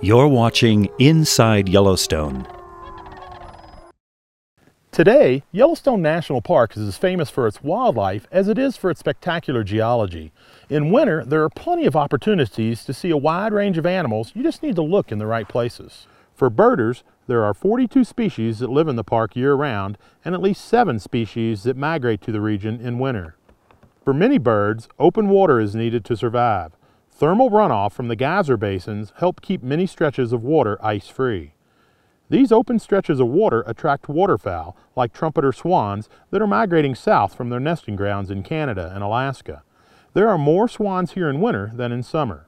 You're watching Inside Yellowstone. Today, Yellowstone National Park is as famous for its wildlife as it is for its spectacular geology. In winter, there are plenty of opportunities to see a wide range of animals, you just need to look in the right places. For birders, there are 42 species that live in the park year-round and at least 7 species that migrate to the region in winter. For many birds, open water is needed to survive. Thermal runoff from the geyser basins help keep many stretches of water ice-free. These open stretches of water attract waterfowl, like trumpeter swans, that are migrating south from their nesting grounds in Canada and Alaska. There are more swans here in winter than in summer.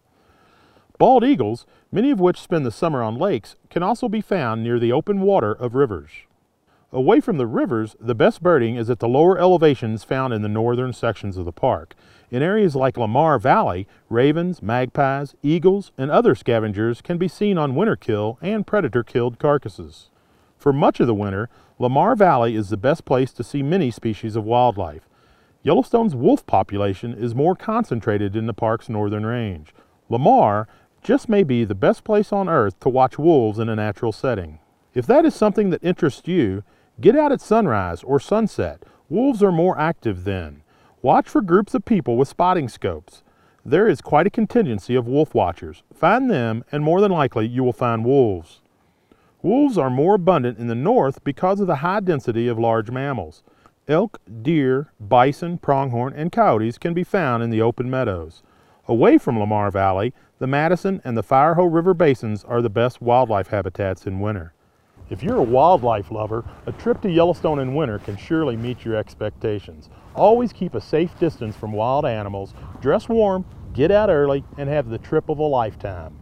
Bald eagles, many of which spend the summer on lakes, can also be found near the open water of rivers. Away from the rivers, the best birding is at the lower elevations found in the northern sections of the park. In areas like Lamar Valley, ravens, magpies, eagles, and other scavengers can be seen on winter kill and predator killed carcasses. For much of the winter, Lamar Valley is the best place to see many species of wildlife. Yellowstone's wolf population is more concentrated in the park's northern range. Lamar just may be the best place on earth to watch wolves in a natural setting. If that is something that interests you, Get out at sunrise or sunset. Wolves are more active then. Watch for groups of people with spotting scopes. There is quite a contingency of wolf watchers. Find them, and more than likely you will find wolves. Wolves are more abundant in the north because of the high density of large mammals. Elk, deer, bison, pronghorn, and coyotes can be found in the open meadows. Away from Lamar Valley, the Madison and the Firehole River basins are the best wildlife habitats in winter. If you're a wildlife lover, a trip to Yellowstone in winter can surely meet your expectations. Always keep a safe distance from wild animals, dress warm, get out early, and have the trip of a lifetime.